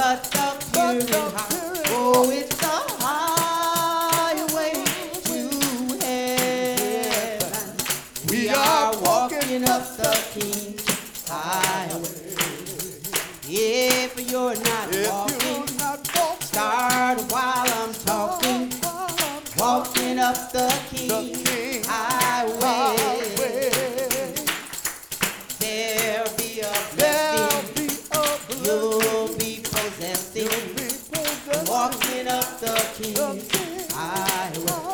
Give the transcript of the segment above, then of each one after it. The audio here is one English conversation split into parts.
but the pure heart. Oh, it's the highway to heaven. We are walking up the King's highway. If you're not walking, you're not walking, start while I'm talking. Walking up the King's the The I King's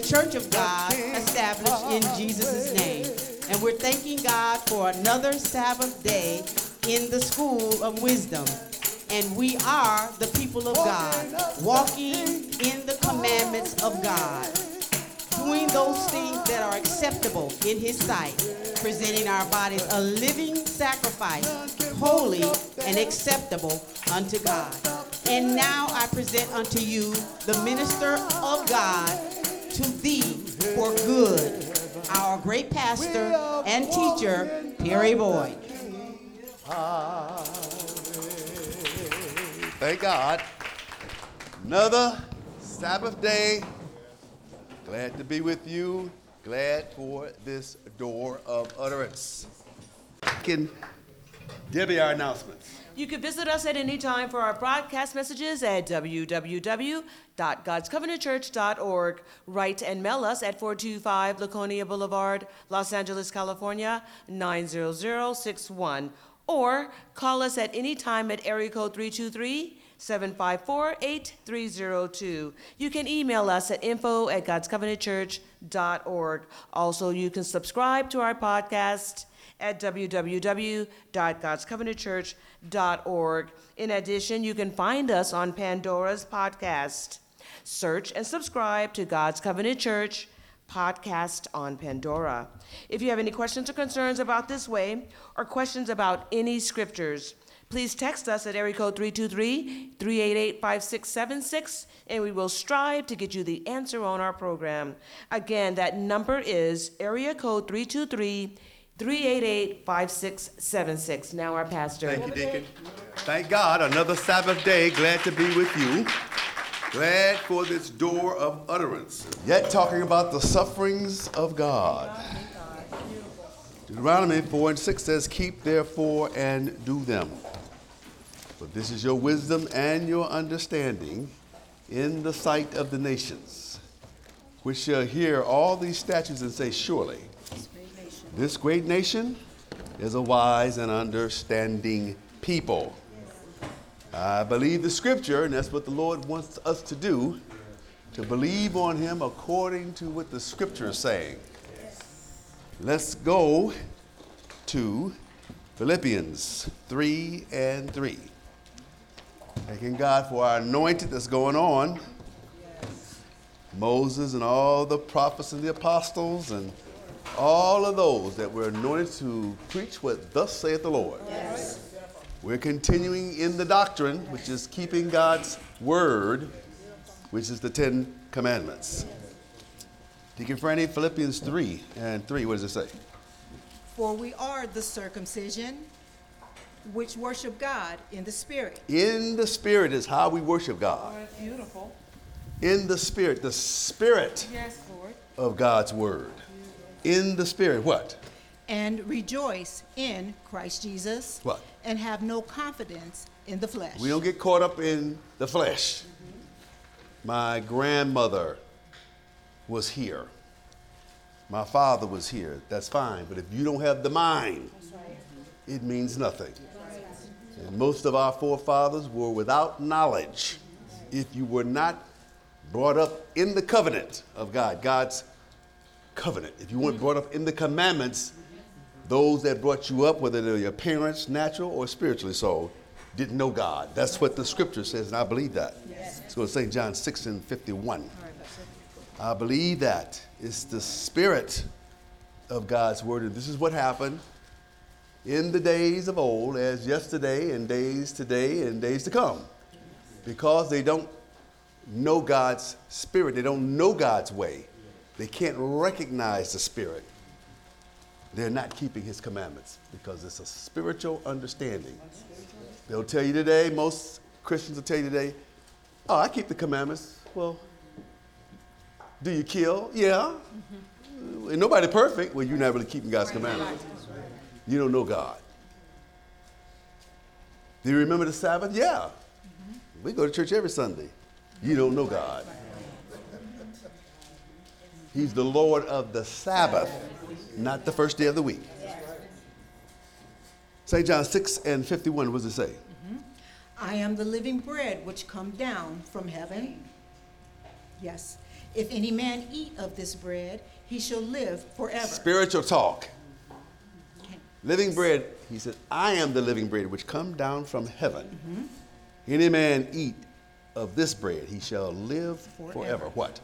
the church of God established in Jesus' name. And we're thanking God for another Sabbath day in the school of wisdom. And we are the people of God, walking in the commandments of God, doing those things that are acceptable in His sight, presenting our bodies a living sacrifice, holy and acceptable unto God. And now I present unto you the minister of God to thee for good, our great pastor and teacher, Perry Boyd. Thank God. Another Sabbath day. Glad to be with you. Glad for this door of utterance. Can Debbie, our announcements. You can visit us at any time for our broadcast messages at www.godscovenantchurch.org. Write and mail us at 425 Laconia Boulevard, Los Angeles, California, 90061. Or call us at any time at area code 323 754 8302. You can email us at info at godscovenantchurch.org. Also, you can subscribe to our podcast at www.godscovenantchurch.org. In addition, you can find us on Pandora's podcast. Search and subscribe to God's Covenant Church podcast on Pandora. If you have any questions or concerns about this way or questions about any scriptures, please text us at area code 323-388-5676 and we will strive to get you the answer on our program. Again, that number is area code 323 388 5676. Now, our pastor. Thank you, Deacon. Thank God, another Sabbath day. Glad to be with you. Glad for this door of utterance. Yet talking about the sufferings of God. Deuteronomy 4 and 6 says, Keep therefore and do them. For this is your wisdom and your understanding in the sight of the nations, which shall hear all these statutes and say, Surely, this great nation is a wise and understanding people. I believe the scripture, and that's what the Lord wants us to do, to believe on him according to what the scripture is saying. Let's go to Philippians 3 and 3. Thanking God for our anointing that's going on. Moses and all the prophets and the apostles and all of those that were anointed to preach what thus saith the Lord. Yes. We're continuing in the doctrine, which is keeping God's word, which is the Ten Commandments. Deacon Franny, Philippians 3 and 3, what does it say? For we are the circumcision which worship God in the Spirit. In the Spirit is how we worship God. Beautiful. In the Spirit, the Spirit Yes, Lord. of God's word. In the Spirit, what? And rejoice in Christ Jesus. What? And have no confidence in the flesh. We don't get caught up in the flesh. My grandmother was here. My father was here. That's fine. But if you don't have the mind, it means nothing. And most of our forefathers were without knowledge. If you were not brought up in the covenant of God, God's covenant, if you weren't brought up in the commandments, those that brought you up, whether they're your parents, natural or spiritually so, didn't know God. That's what the scripture says, and I believe that. Let's go to St. John 6 and 51. I believe that. It's the spirit of God's word. And this is what happened in the days of old, as yesterday, and days today, and days to come. Because they don't know God's spirit, they don't know God's way, they can't recognize the spirit. They're not keeping his commandments because it's a spiritual understanding. They'll tell you today, most Christians will tell you today, oh, I keep the commandments. Well, do you kill? Yeah. Ain't nobody perfect. Well, you're not really keeping God's commandments. You don't know God. Do you remember the Sabbath? Yeah. We go to church every Sunday. You don't know God. He's the Lord of the Sabbath, not the first day of the week. St. John 6 and 51, what does it say? Mm-hmm. I am the living bread which come down from heaven. Yes. If any man eat of this bread, he shall live forever. Spiritual talk. Living bread, he said, I am the living bread which come down from heaven. Mm-hmm. Any man eat of this bread, he shall live forever. Forever. What?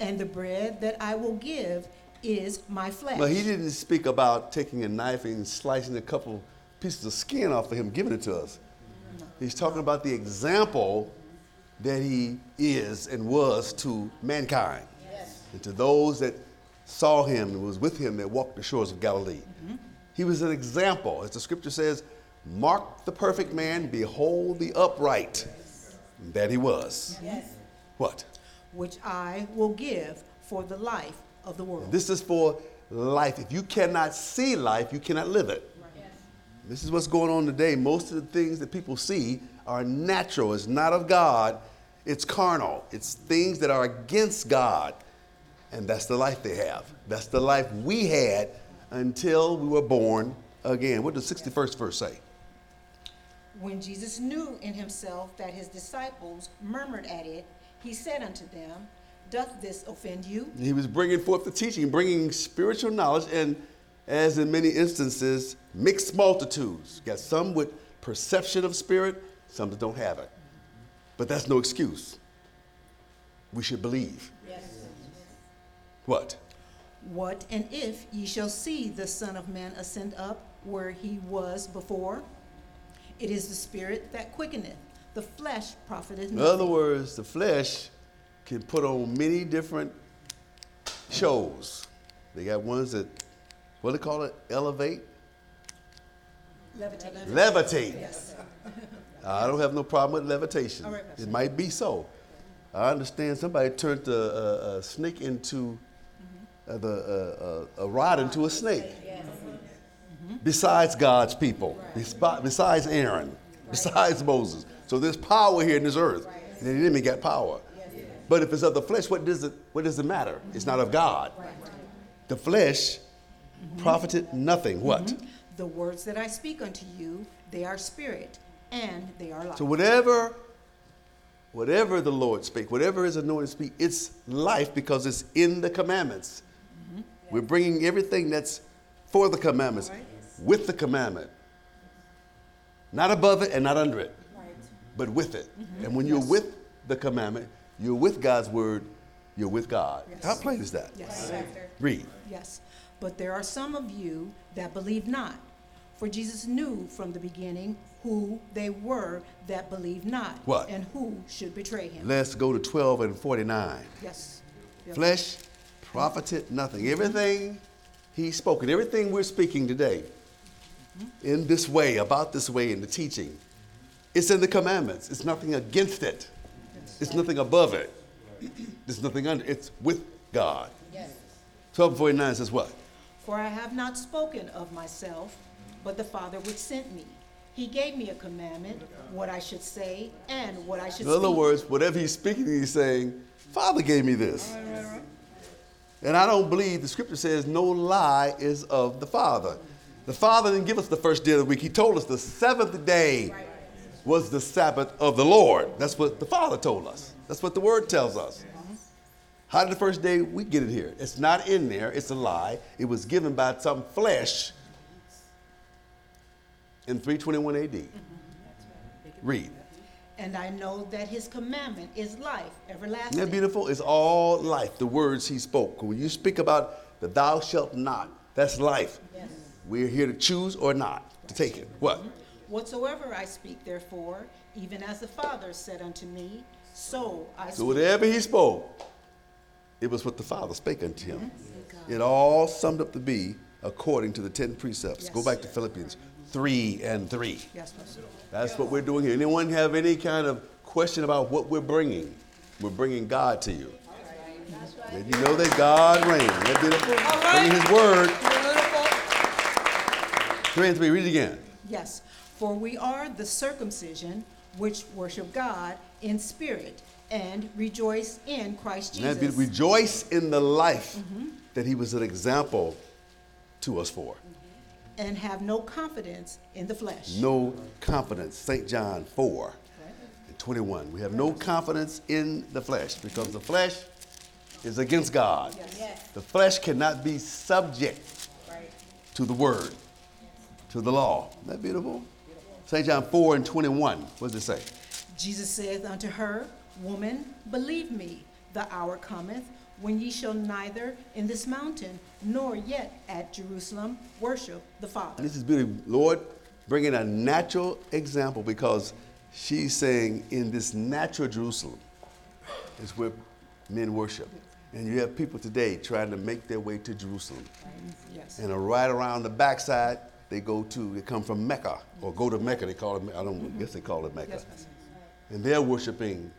And the bread that I will give is my flesh. Well, he didn't speak about taking a knife and slicing a couple pieces of skin off of him, giving it to us. He's talking about the example that he is and was to mankind and to those that saw him and was with him that walked the shores of Galilee. Mm-hmm. He was an example, as the scripture says, mark the perfect man, behold the upright. That he was. What? Which I will give for the life of the world. This is for life. If you cannot see life, you cannot live it. This is what's going on today. Most of the things that people see are natural. It's not of God, it's carnal. It's things that are against God. And that's the life they have. That's the life we had until we were born again. What does the 61st verse say? When Jesus knew in himself that his disciples murmured at it, he said unto them, Doth this offend you? He was bringing forth the teaching, bringing spiritual knowledge, and as in many instances, mixed multitudes. You got some with perception of spirit, some that don't have it. But that's no excuse. We should believe. Yes. What? What and if ye shall see the Son of Man ascend up where he was before? It is the Spirit that quickeneth, the flesh profiteth In other words, the flesh can put on many different shows. They got ones that, what do they call it? Elevate? Levitate. Levitate. Yes. I don't have no problem with levitation. Right, it might be so. I understand somebody turned a, a, a snake into uh, the uh, uh, a rod into a snake. Besides God's people, bespi- besides Aaron, besides Moses. So there's power here in this earth. And the enemy got power. But if it's of the flesh, what does it what does it matter? It's not of God. The flesh mm-hmm. profited nothing. What? Mm-hmm. The words that I speak unto you, they are spirit and they are life. So whatever, whatever the Lord speak, whatever is anointed speak, it's life because it's in the commandments. Mm-hmm. We're bringing everything that's for the commandments with the commandment, not above it and not under it, but with it. Mm-hmm. And when you're with the commandment, you're with God's word, you're with God. Yes. How plain is that? Yes. Read. Yes. But there are some of you that believe not. For Jesus knew from the beginning who they were that believed not. What? And who should betray him. Let's go to 12 and 49. Yes. Yes. Flesh profited nothing. Mm-hmm. Everything he spoke, and everything we're speaking today, mm-hmm. in this way, about this way, in the teaching, it's in the commandments. It's nothing against it. It's nothing above it. There's nothing under. It's with God. Yes. 12 and 49 says what? For I have not spoken of myself, but the Father which sent me. He gave me a commandment, what I should say and what I should In other speak. words, whatever he's speaking, he's saying, Father gave me this. And I don't believe the scripture says no lie is of the Father. The Father didn't give us the first day of the week. He told us the seventh day was the Sabbath of the Lord. That's what the Father told us. That's what the Word tells us. How did the first day we get it here? It's not in there. It's a lie. It was given by some flesh in 321 AD. Read. And I know that his commandment is life Isn't everlasting. that beautiful? It's all life, the words he spoke. When you speak about the thou shalt not, that's life. We're here to choose or not to take it. What? Whatsoever I speak, therefore, even as the Father said unto me, so I So whatever he spoke, it was what the Father spake unto him. It all summed up to be according to the ten precepts. Go back to Philippians 3 and 3. Yes, Pastor. That's what we're doing here. Anyone have any kind of question about what we're bringing? We're bringing God to you. Let you know that God reigns. That beautiful? Bringing His word. Three and three. Read it again. Yes, for we are the circumcision which worship God in spirit and rejoice in Christ Jesus. beautiful. Rejoice in the life mm-hmm. that He was an example to us for. Mm-hmm. and have no confidence in the flesh. No confidence. St. John 4 and 21. We have no confidence in the flesh because the flesh is against God. The flesh cannot be subject to the word, to the law. Isn't that beautiful? St. John 4 and 21. What does it say? Jesus saith unto her, Woman, believe me, the hour cometh when ye shall neither in this mountain nor yet at Jerusalem worship the Father. And this is beautiful. Lord, bringing a natural example because she's saying in this natural Jerusalem is where men worship. And you have people today trying to make their way to Jerusalem. Yes. And right around the backside, they go to, they come from Mecca or go to Mecca. They call it, I don't guess they call it Mecca. Yes. And they're worshiping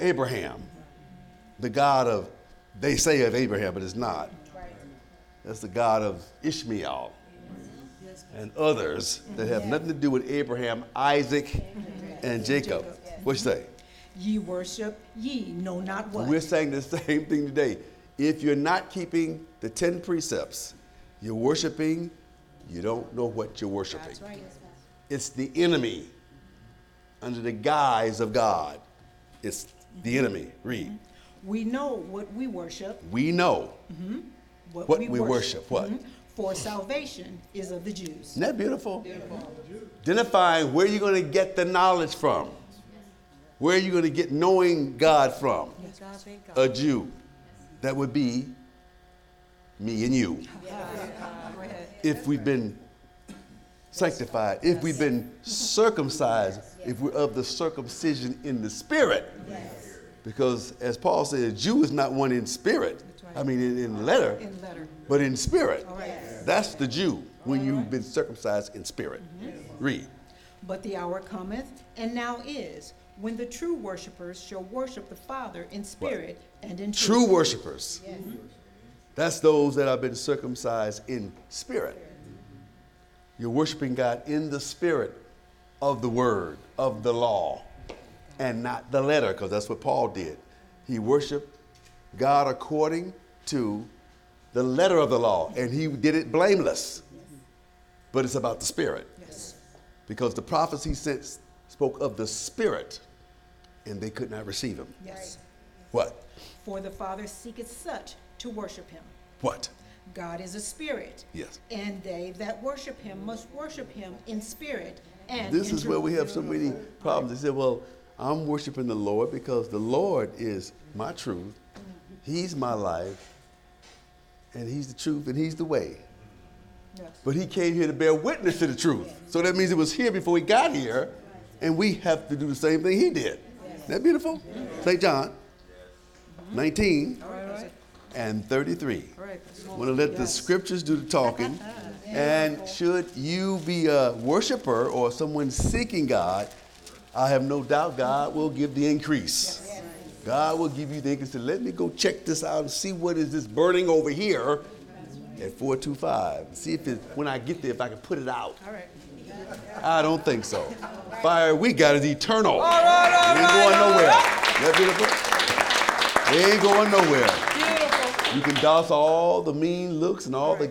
Abraham, the God of, they say of Abraham, but it's not. That's the God of Ishmael and others that have nothing to do with Abraham, Isaac, and Jacob. What you say? Ye worship ye know not what. We're saying the same thing today. If you're not keeping the 10 precepts, you're worshiping, you don't know what you're worshiping. It's the enemy under the guise of God. It's the enemy. Read. we know what we worship, We know. what, What we, we worship, what? Mhm. For salvation is of the Jews. Isn't that beautiful? Identifying where you're going to get the knowledge from. Where are you're going to get knowing God from. A Jew. That would be me and you. If we've been sanctified, if we've been circumcised, if we're of the circumcision in the spirit. Because as Paul said, a Jew is not one in spirit. I mean, in, in letter, In letter. but in spirit. right. That's the Jew when you've been circumcised in spirit. Mm-hmm. Read. But the hour cometh, and now is, when the true worshipers shall worship the Father in spirit and in True truth. worshipers. That's those that have been circumcised in spirit. You're worshiping God in the spirit of the word, of the law, and not the letter, because that's what Paul did. He worshiped God according to the letter of the law, and he did it blameless. But it's about the spirit. Yes. because the prophets he sent spoke of the Spirit, and they could not receive him. Yes. What? For the Father seeketh such to worship him. What? God is a spirit. Yes. And they that worship him must worship him in spirit and This is where we have so many problems. They say, well, I'm worshiping the Lord because the Lord is my truth, He's my life, and He's the truth, and He's the way. Yes. But He came here to bear witness to the truth. So that means it was here before He got here, and we have to do the same thing He did. Isn't that beautiful? St. John mm-hmm. 19 and 33. Want to let the scriptures do the talking. And should you be a worshiper or someone seeking God, I have no doubt God will give the increase. God will give you the increase. So let me go check this out and see what is this burning over here at 425. See if it, when I get there, if I can put it out. All right. I don't think so. Fire we got is eternal. it ain't going nowhere. That beautiful? It ain't going nowhere. You can douse all the mean looks and all the.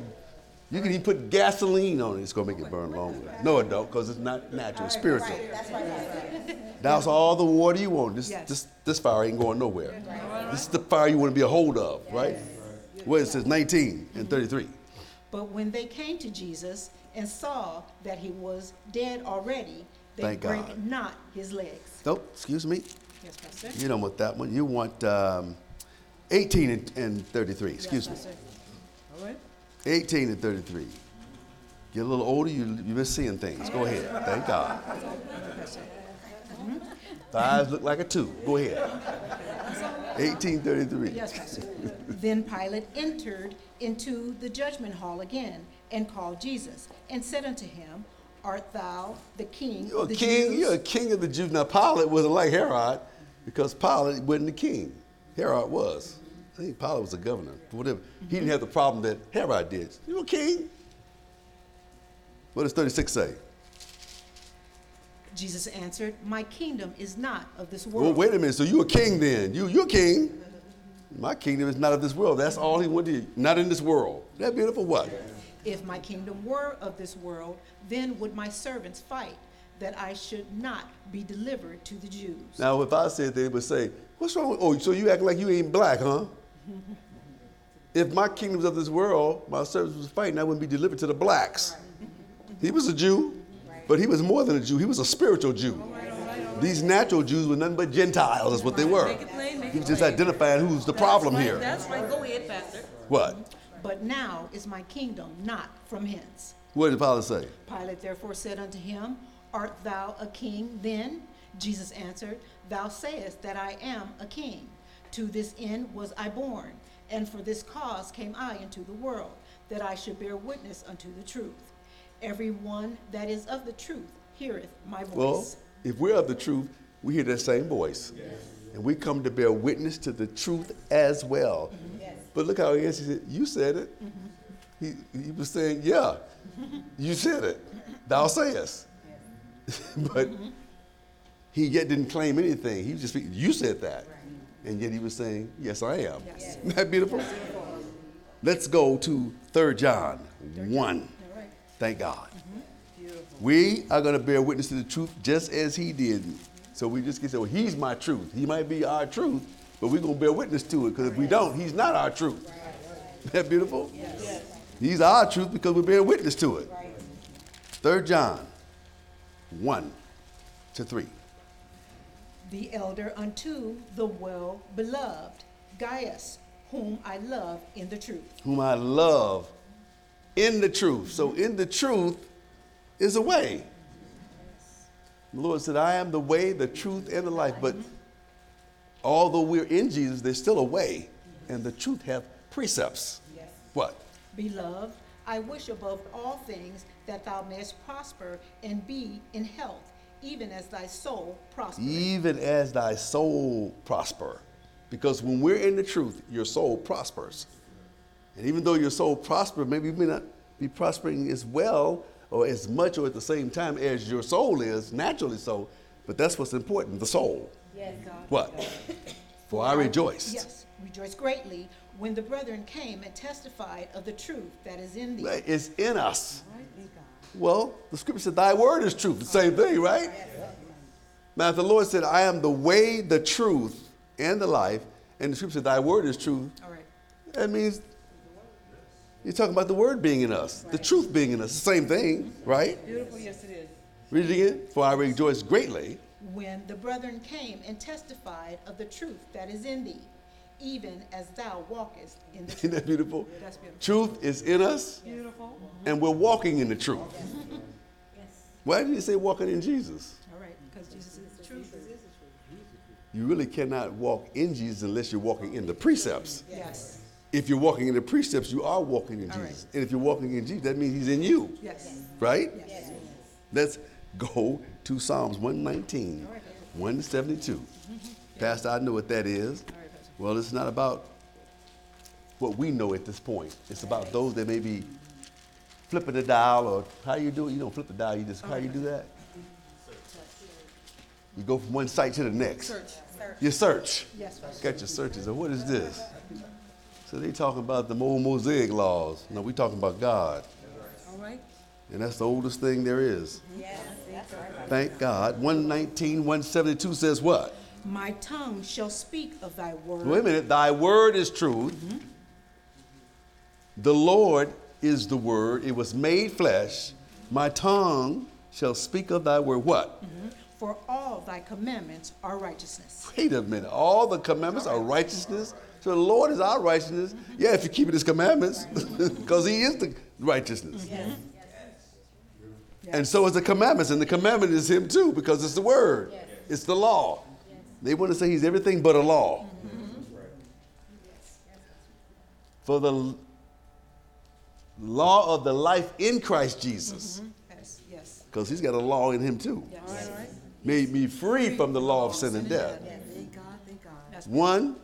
You can even put gasoline on it. It's gonna make it burn longer. No, it don't, because it's not natural. It's spiritual. Douse all the water you want. This, this, this fire ain't going nowhere. This is the fire you want to be a hold of, right? Well, it says 19 and 33. But when they came to Jesus and saw that he was dead already, They Thank break God. not his legs. Nope, excuse me. Yes, Pastor. You don't want that one. You want um, 18 and, and 33. Excuse me. Yes. All right. 18 and 33. Get a little older, you, you miss seeing things. Go ahead. Thank God. Eyes look like a two. Go ahead. 1833. Yes, Pastor. then Pilate entered into the judgment hall again and called Jesus and said unto him, Art thou the king You're a of the king. Jews? You're a king of the Jews. Now Pilate wasn't like Herod, because Pilate wasn't the king. Herod was. I think Pilate was a governor. Whatever. He didn't have the problem that Herod did. You're a king. What does 36 say? Jesus answered, My kingdom is not of this world. Well, wait a minute. So you're a king then? You you're a king. My kingdom is not of this world. That's all he wanted. to- Not in this world. That beautiful what? If my kingdom were of this world, then would my servants fight, that I should not be delivered to the Jews. Now, if I said, they would say, "What's wrong with? Oh, so you act like you ain't black, huh?" if my kingdom's of this world, my servants was fighting, I wouldn't be delivered to the blacks. He was a Jew, but he was more than a Jew. He was a spiritual Jew. These natural Jews were nothing but Gentiles. Is what they were. Make it plain, make He was just identifying who's the problem here. That's right. Go ahead, Pastor. What? But now is my kingdom not from hence. What did Pilate say? Pilate therefore said unto him, Art thou a king then? Jesus answered, Thou sayest that I am a king. To this end was I born, and for this cause came I into the world, that I should bear witness unto the truth. Every one that is of the truth heareth my voice. Well, if we're of the truth, we hear that same voice. And we come to bear witness to the truth as well. Mm-hmm. Yes. But look how he answered. He said, You said it. Mm-hmm. He, he was saying, Yeah, you said it. Thou sayest. Yes. but mm-hmm. He yet didn't claim anything. He was just, speaking, You said that. And yet he was saying, Yes, I am. Isn't that beautiful? Let's go to 3 John 1. Thank God. We are going to bear witness to the truth just as he did. So we just can say, well, he's my truth. He might be our truth, but we're going to bear witness to it because if we don't, he's not our truth. Isn't that beautiful? Yes. He's our truth because we bear witness to it. Third John 1 to 3. The elder unto the well beloved, Gaius, whom I love in the truth. Whom I love in the truth. So in the truth is a way. The Lord said, I am the way, the truth, and the life. But although we're in Jesus, there's still a way, and the truth have precepts. What? Beloved, I wish above all things that thou mayest prosper and be in health, even as thy soul prospereth. Even as thy soul prosper. Because when we're in the truth, your soul prospers. And even though your soul prospers, maybe you may not be prospering as well or as much or at the same time as your soul is, naturally so, but that's what's important, the soul. Yes, God. What? For I rejoiced. Yes, rejoice greatly when the brethren came and testified of the truth that is in thee. It's in us. Well, the scripture said, Thy word is truth. The same thing, right? Now, if the Lord said, I am the way, the truth, and the life, and the scripture said, Thy word is truth, All right. that means you're talking about the word being in us, the truth being in us. The same thing, right? Beautiful, yes it is. Read it again. For I rejoice greatly. When the brethren came and testified of the truth that is in thee, even as thou walkest in the Isn't truth. that beautiful? That's beautiful. Truth is in us, Beautiful. and we're walking in the truth. Why did you say walking in Jesus? All right, because Jesus is the truth. You really cannot walk in Jesus unless you're walking in the precepts. Yes, If you're walking in the precepts, you are walking in All right. Jesus. And if you're walking in Jesus, that means he's in you, yes. right? Yes. Let's go to Psalms 119, 172. Pastor, I know what that is. Well, it's not about what we know at this point. It's about those that may be flipping the dial or how you do it. You don't flip the dial, you just, how you do that? You go from one site to the next. Search. You search. Yes. Got your searches. And what is this? So they talking about the old Mosaic laws. No, we talking about God. All right. And that's the oldest thing there is. Yes. Thank God. 119, 172 says what? My tongue shall speak of thy word. Wait a minute. Thy word is truth. Mm-hmm. The Lord is the word. It was made flesh. My tongue shall speak of thy word. What? Mm-hmm. For all thy commandments are righteousness. Wait a minute. All the commandments are righteousness. So the Lord is our righteousness. Mm-hmm. Yeah, if you keep his commandments, because he is the righteousness. Yes. And so is the commandments, and the commandment is him too, because it's the word. It's the law. They want to say he's everything but a law. For the law of the life in Christ Jesus, Yes, yes. because he's got a law in him too. Made me free from the law of sin and death. One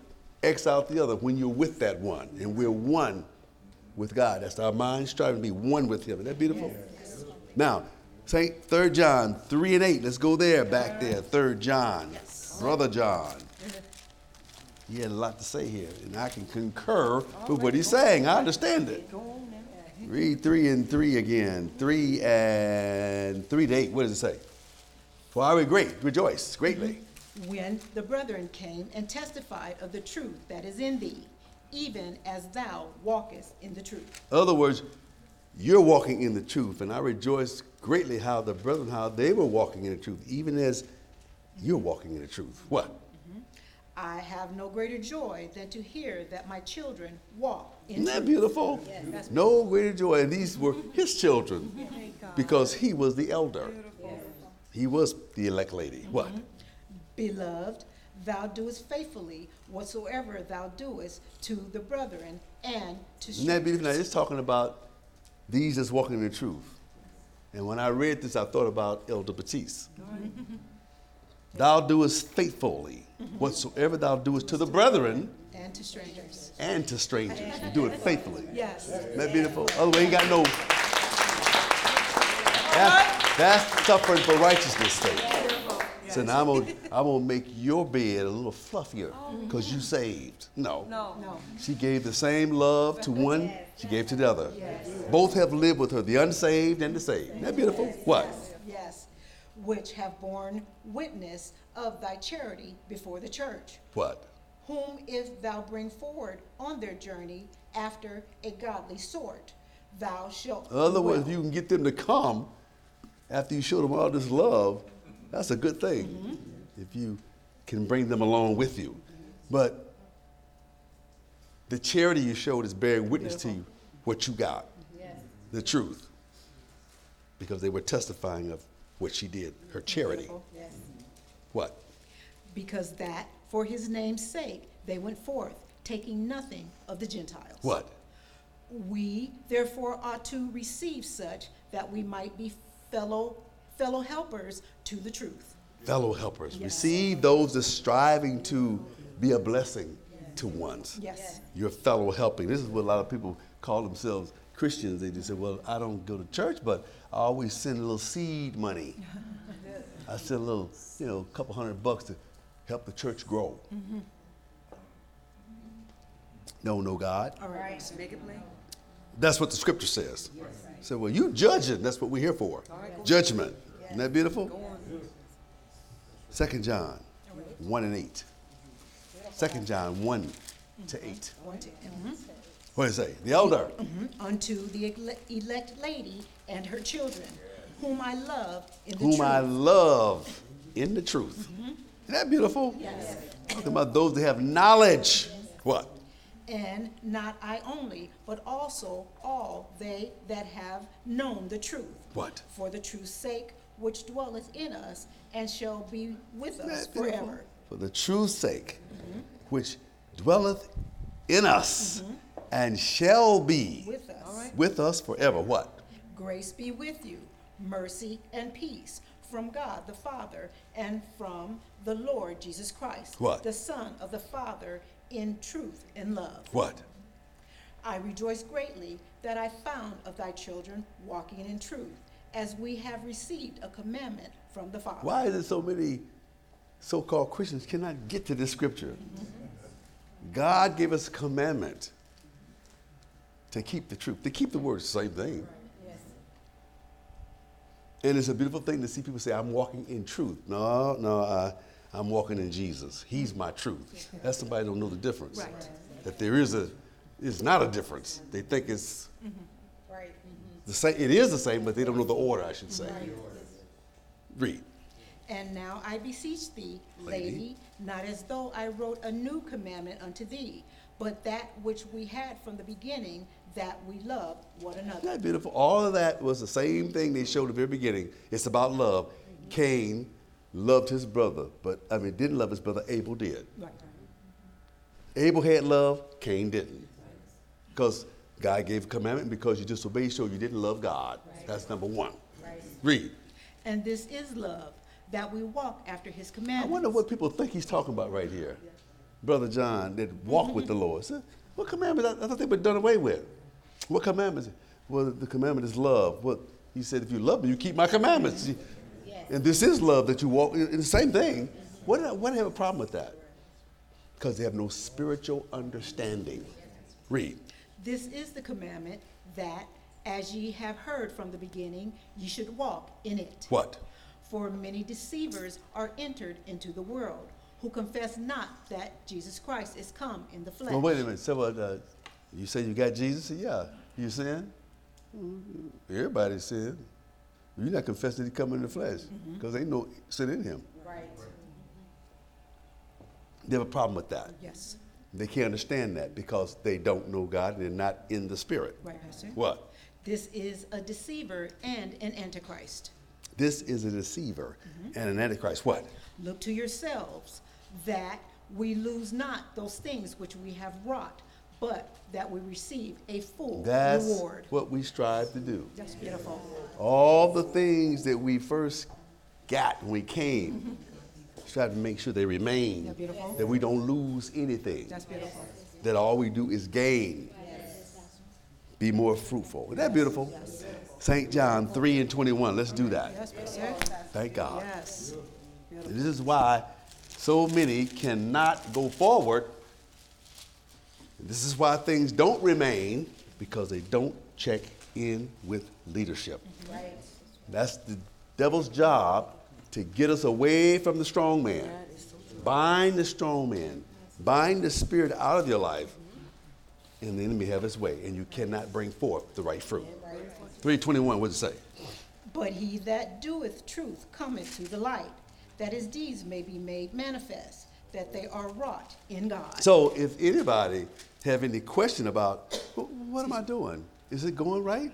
out the other when you're with that one. And we're one with God. That's our mind striving to be one with Him. Isn't that beautiful? Now, Saint Third John 3 and 8. Let's go there, back there. Third John. Brother John. He had a lot to say here, and I can concur with what he's saying. I understand it. Read 3 and 3 again. 3 and 3 to 8. What does it say? For I great, rejoice greatly. When the brethren came and testified of the truth that is in thee, even as thou walkest in the truth. In other words, you're walking in the truth, and I rejoice greatly how the brethren, how they were walking in the truth, even as you're walking in the truth. What? Mm-hmm. I have no greater joy than to hear that my children walk in Isn't that truth. beautiful? that's No greater joy. And these were his children because he was the elder. He was the elect lady. Mm-hmm. What? Beloved, thou doest faithfully whatsoever thou doest to the brethren and to Isn't that beautiful? Now, strangers. it's talking about these that's walking in the truth. And when I read this, I thought about Elder Batiste. Thou doest faithfully whatsoever thou doest to the brethren And to strangers. and to strangers. You do it faithfully. Yes. Isn't that beautiful? Otherwise, we ain't got no. That's, that's suffering for righteousness' sake. So now I'm gonna, I'm gonna make your bed a little fluffier oh. because you saved. No. No. No. She gave the same love to one, she gave to the other. Both have lived with her, the unsaved and the saved. Isn't that beautiful? What? Yes. Which have borne witness of thy charity before the church. What? whom if thou bring forward on their journey after a godly sort, thou shalt. In other words, you can get them to come after you show them all this love. That's a good thing mm-hmm. if you can bring them along with you. But the charity you showed is bearing witness to you what you got, the truth, because they were testifying of what she did, her charity. What? Because that for his name's sake they went forth, taking nothing of the Gentiles. What? We therefore ought to receive such that we might be fellow fellow helpers to the truth. Fellow helpers. Receive those that striving to be a blessing to ones. Yes. your fellow helping. This is what a lot of people call themselves Christians. They just say, well, I don't go to church, but I always send a little seed money. I send a little, you know, a couple hundred bucks to help the church grow. No, no, God. All right. Make it plain. That's what the scripture says. So, well, you judging. That's what we're here for. Judgment. Isn't that beautiful? Second John 1 and 8. Second John 1 to 8. One, two, mhm. What does it say? The elder. Mm-hmm. Unto the elect lady and her children, whom I love in the whom truth. I love in the truth. Mm-hmm. Isn't that beautiful? Yes. Talking about those that have knowledge. What? And not I only, but also all they that have known the truth. What? For the truth's sake, which dwelleth in us and shall be with Isn't us forever. For the truth's sake, mm-hmm. which dwelleth in us and shall be With us. with us forever. What? Grace be with you, mercy and peace from God the Father and from the Lord Jesus Christ. What? The Son of the Father in truth and love. What? I rejoice greatly that I found of thy children walking in truth, as we have received a commandment from the Father. Why is it so many so called Christians cannot get to this scripture? Mm-hmm. God gave us a commandment to keep the truth, to keep the word, same thing. And it's a beautiful thing to see people say, I'm walking in truth. No, no, I, I'm walking in Jesus. He's my truth. That's somebody don't know the difference. Right. That there is a, it's not a difference. They think it's mm-hmm. Right. Mm-hmm. the same. It is the same, but they don't know the order, I should say. Read. And now I beseech thee, Lady. lady, not as though I wrote a new commandment unto thee, but that which we had from the beginning, that we love one Isn't another. that beautiful? All of that was the same thing they showed at the very beginning. It's about love. Cain loved his brother, but I mean, didn't love his brother. Abel did. Right. Abel had love, Cain didn't. Because God gave a commandment, because you disobeyed, so you didn't love God. That's number one. Read. And this is love, that we walk after his commandment. I wonder what people think he's talking about right here. Brother John, that walk with the Lord. So, what commandments? I, I thought they were done away with. What commandments? Well, the commandment is love. What he said, if you love me, you keep my commandments. And this is love that you walk. in the same thing. What do I, why do I have a problem with that? Because they have no spiritual understanding. Read. This is the commandment, that, as ye have heard from the beginning, ye should walk in it. What? For many deceivers are entered into the world, who confess not that Jesus Christ is come in the flesh. Well, wait a minute. So, uh, you say you got Jesus? Yeah. You sin? Mm-hmm. Everybody sin. You're not confessing that he come in the flesh mm-hmm. because ain't no sin in him. Right. Mm-hmm. They have a problem with that. Yes, They can't understand that because they don't know God and they're not in the spirit. right, Pastor. What? This is a deceiver and an antichrist. This is a deceiver and an antichrist. What? Look to yourselves, that we lose not those things which we have wrought, but that we receive a full That's reward. what we strive to do. That's beautiful. All the things that we first got when we came, strive to make sure they remain. They're beautiful. That we don't lose anything. That's beautiful. that all we do is gain. Be more fruitful. Isn't that beautiful? St. John 3 and 21. Let's do that. Yes. Thank God. Yes. This is why so many cannot go forward. This is why things don't remain because they don't check in with leadership. That's the devil's job to get us away from the strong man. Bind the strong man. Bind the spirit out of your life. And the enemy have his way. And you cannot bring forth the right fruit. 321, what does it say? But he that doeth truth cometh to the light, that his deeds may be made manifest, that they are wrought in God. So if anybody have any question about what am I doing? Is it going right?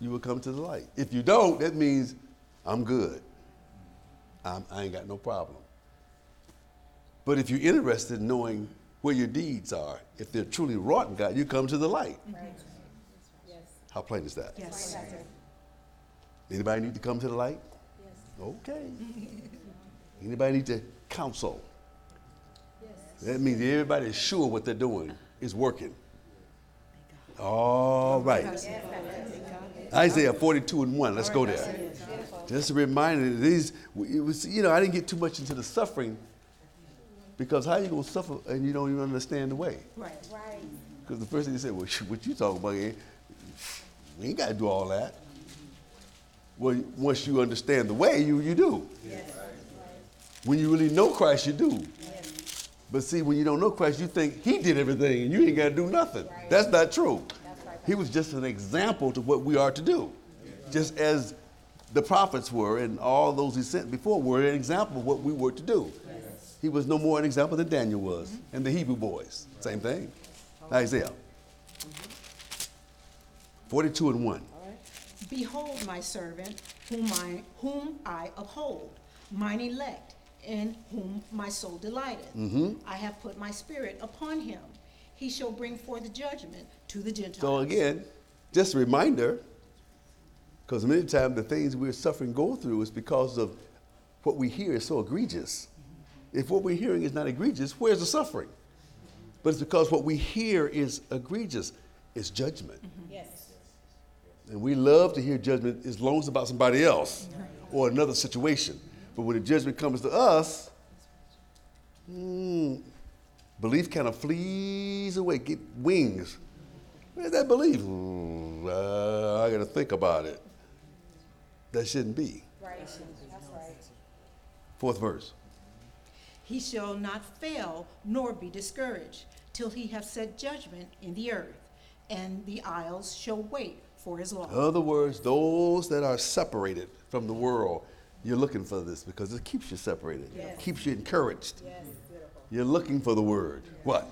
You will come to the light. If you don't, that means I'm good. I'm, I ain't got no problem. But if you're interested in knowing where your deeds are, if they're truly wrought in God, you come to the light. How plain is that? Yes. Anybody need to come to the light? Okay. Anybody need to counsel? Yes. That means everybody's sure what they're doing is working. All right. Isaiah 42 and 1. Let's go there. Just a reminder these, it was, you know, I didn't get too much into the suffering because how you going to suffer and you don't even understand the way? Right. right. Because the first thing they said, well, what you talking about? We ain't got to do all that. Well, once you understand the way, you, you do. When you really know Christ, you do. But see, when you don't know Christ, you think he did everything and you ain't got to do nothing. That's not true. He was just an example to what we are to do. Just as the prophets were and all those he sent before were an example of what we were to do. He was no more an example than Daniel was mm-hmm. and the Hebrew boys. Same thing. Isaiah mm-hmm. 42 and 1. Behold my servant, whom I, whom I uphold, mine elect, in whom my soul delighteth. Mm-hmm. I have put my spirit upon him. He shall bring forth judgment to the Gentiles. So again, just a reminder, because many times the things we're suffering go through is because of what we hear is so egregious. If what we're hearing is not egregious, where's the suffering? But it's because what we hear is egregious. It's judgment. And we love to hear judgment as long as it's about somebody else or another situation. But when the judgment comes to us, mm, belief kind of flees away, get wings. Where's that belief? Mm, uh, I got to think about it. That shouldn't be. Right, that's right. Fourth verse. He shall not fail nor be discouraged till he have set judgment in the earth, and the isles shall wait for his law. In other words, those that are separated from the world, you're looking for this because it keeps you separated, keeps you encouraged. You're looking for the word. What?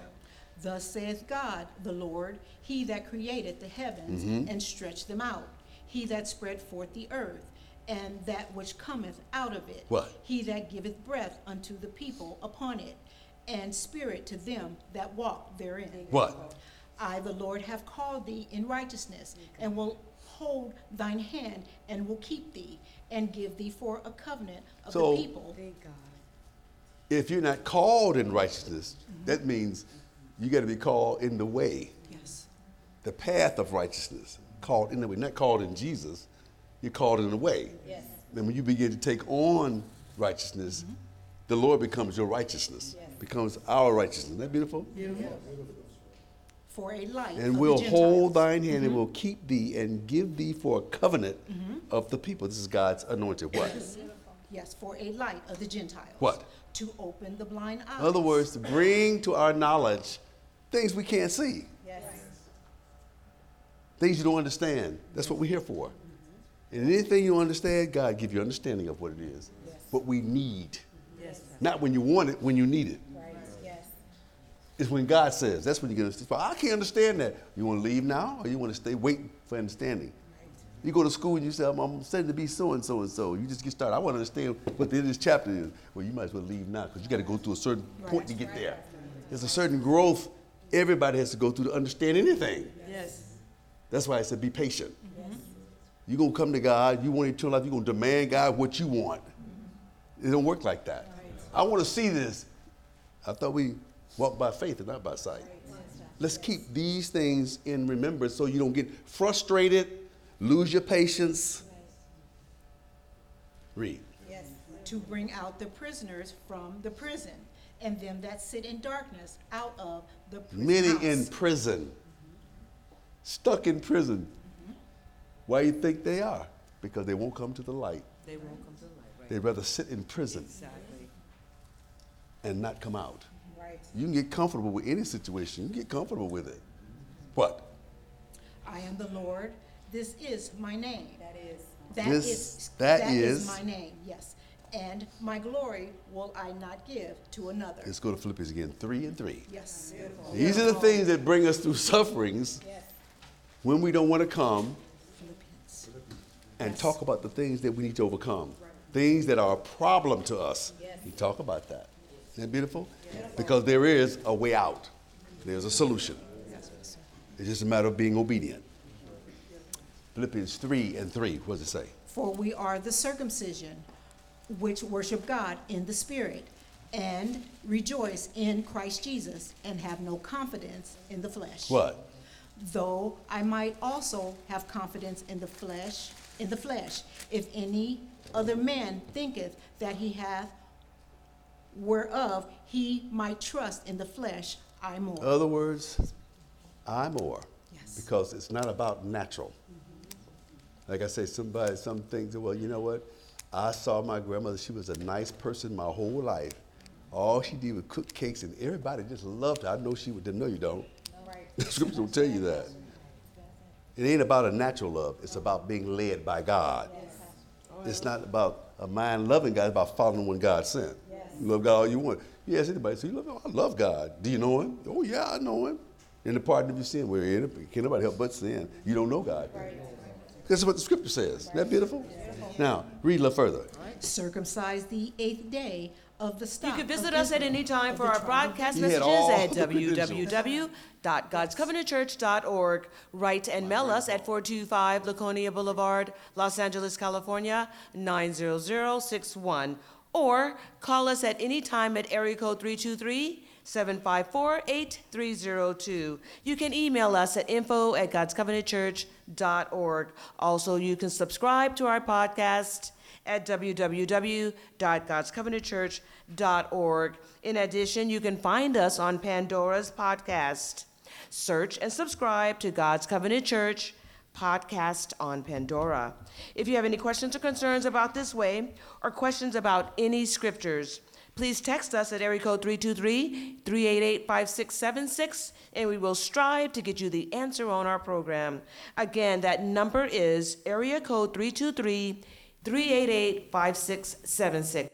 Thus saith God, the Lord, He that created the heavens Mm-hmm. and stretched them out, He that spread forth the earth, and that which cometh out of it. What? He that giveth breath unto the people upon it, and spirit to them that walk therein. What? I, the Lord, have called thee in righteousness, and will hold thine hand, and will keep thee, and give thee for a covenant of So- the people. If you're not called in righteousness, mm-hmm. that means you got to be called in the way, Yes. the path of righteousness. Called in the way, not called in Jesus. You're called in the way. Yes. Then when you begin to take on righteousness, mm-hmm. the Lord becomes your righteousness, becomes our righteousness. Isn't that beautiful? For a light And of will the hold thine hand and mm-hmm. will keep thee and give thee for a covenant mm-hmm. of the people. This is God's anointed. What? Yes, for a light of the Gentiles. What? To open the blind eyes. In other words, to bring to our knowledge things we can't see, things you don't understand. That's what we're here for. And anything you understand, God give you understanding of what it is, what we need. Yes. Not when you want it, when you need it. It's when God says. That's when you get understand. I can't understand that. You want to leave now, or you want to stay waiting for understanding? You go to school and you say, I'm, I'm studying to be so and so and so. You just get started. I want to understand what the end of this chapter is. Well, you might as well leave now because you got to go through a certain point to get there. There's a certain growth everybody has to go through to understand anything. Yes. That's why I said be patient. You're going to come to God, you want eternal life, you're going to demand God what you want. It don't work like that. I want to see this. I thought we walk by faith and not by sight. Let's keep these things in remembrance so you don't get frustrated, lose your patience. Read. Yes, to bring out the prisoners from the prison, and them that sit in darkness out of the prison Many house. in prison, mm-hmm. stuck in prison. Mm-hmm. Why you think they are? Because they won't come to the light. They won't come to light, right? They'd rather sit in prison Exactly. and not come out. Right. You can get comfortable with any situation. You can get comfortable with it. What? I am the Lord, this is my name. That is. This- that that is- is my name, yes. And my glory will I not give to another. Let's go to Philippians again, three and three. Yes. These are the things that bring us through sufferings when we don't want to come Philippians. and talk about the things that we need to overcome, things that are a problem to us. We talk about that. Isn't that beautiful? Because there is a way out. There's a solution. It's just a matter of being obedient. Philippians 3 and 3, what does it say? For we are the circumcision which worship God in the Spirit, and rejoice in Christ Jesus, and have no confidence in the flesh. What? Though I might also have confidence in the flesh, in the flesh, if any other man thinketh that he hath whereof he might trust in the flesh, I more. In other words, I more. Yes. Because it's not about natural. Like I say, somebody, some things, well, you know what? I saw my grandmother, she was a nice person my whole life. All she did was cook cakes and everybody just loved her. I know she would, didn't know you don't. All right. The scriptures will tell you that. It ain't about a natural love, it's about being led by God. Yes. It's not about a mind loving God, it's about following what God sent. You love God all you want. You ask anybody, so you love I love God. Do you know him? Oh yeah, I know him. In the pardon of your sin, we're in it. Can't nobody help but sin. You don't know God. This is what the scripture says. Isn't that beautiful? Now, read a little further. Circumcised the eighth day of the stock. You can visit us at any time for our broadcast messages at www.godscovenantchurch.org. Write and mail us at 425 Laconia Boulevard, Los Angeles, California, 90061. Or call us at any time at area code 323 754 8302. You can email us at info at godscovenantchurch.org. Also, you can subscribe to our podcast at www.godscovenantchurch.org. In addition, you can find us on Pandora's podcast. Search and subscribe to God's Covenant Church podcast on Pandora. If you have any questions or concerns about this way, or questions about any scriptures, please text us at area code 323-388-5676, and we will strive to get you the answer on our program. Again, that number is area code 323-388-5676.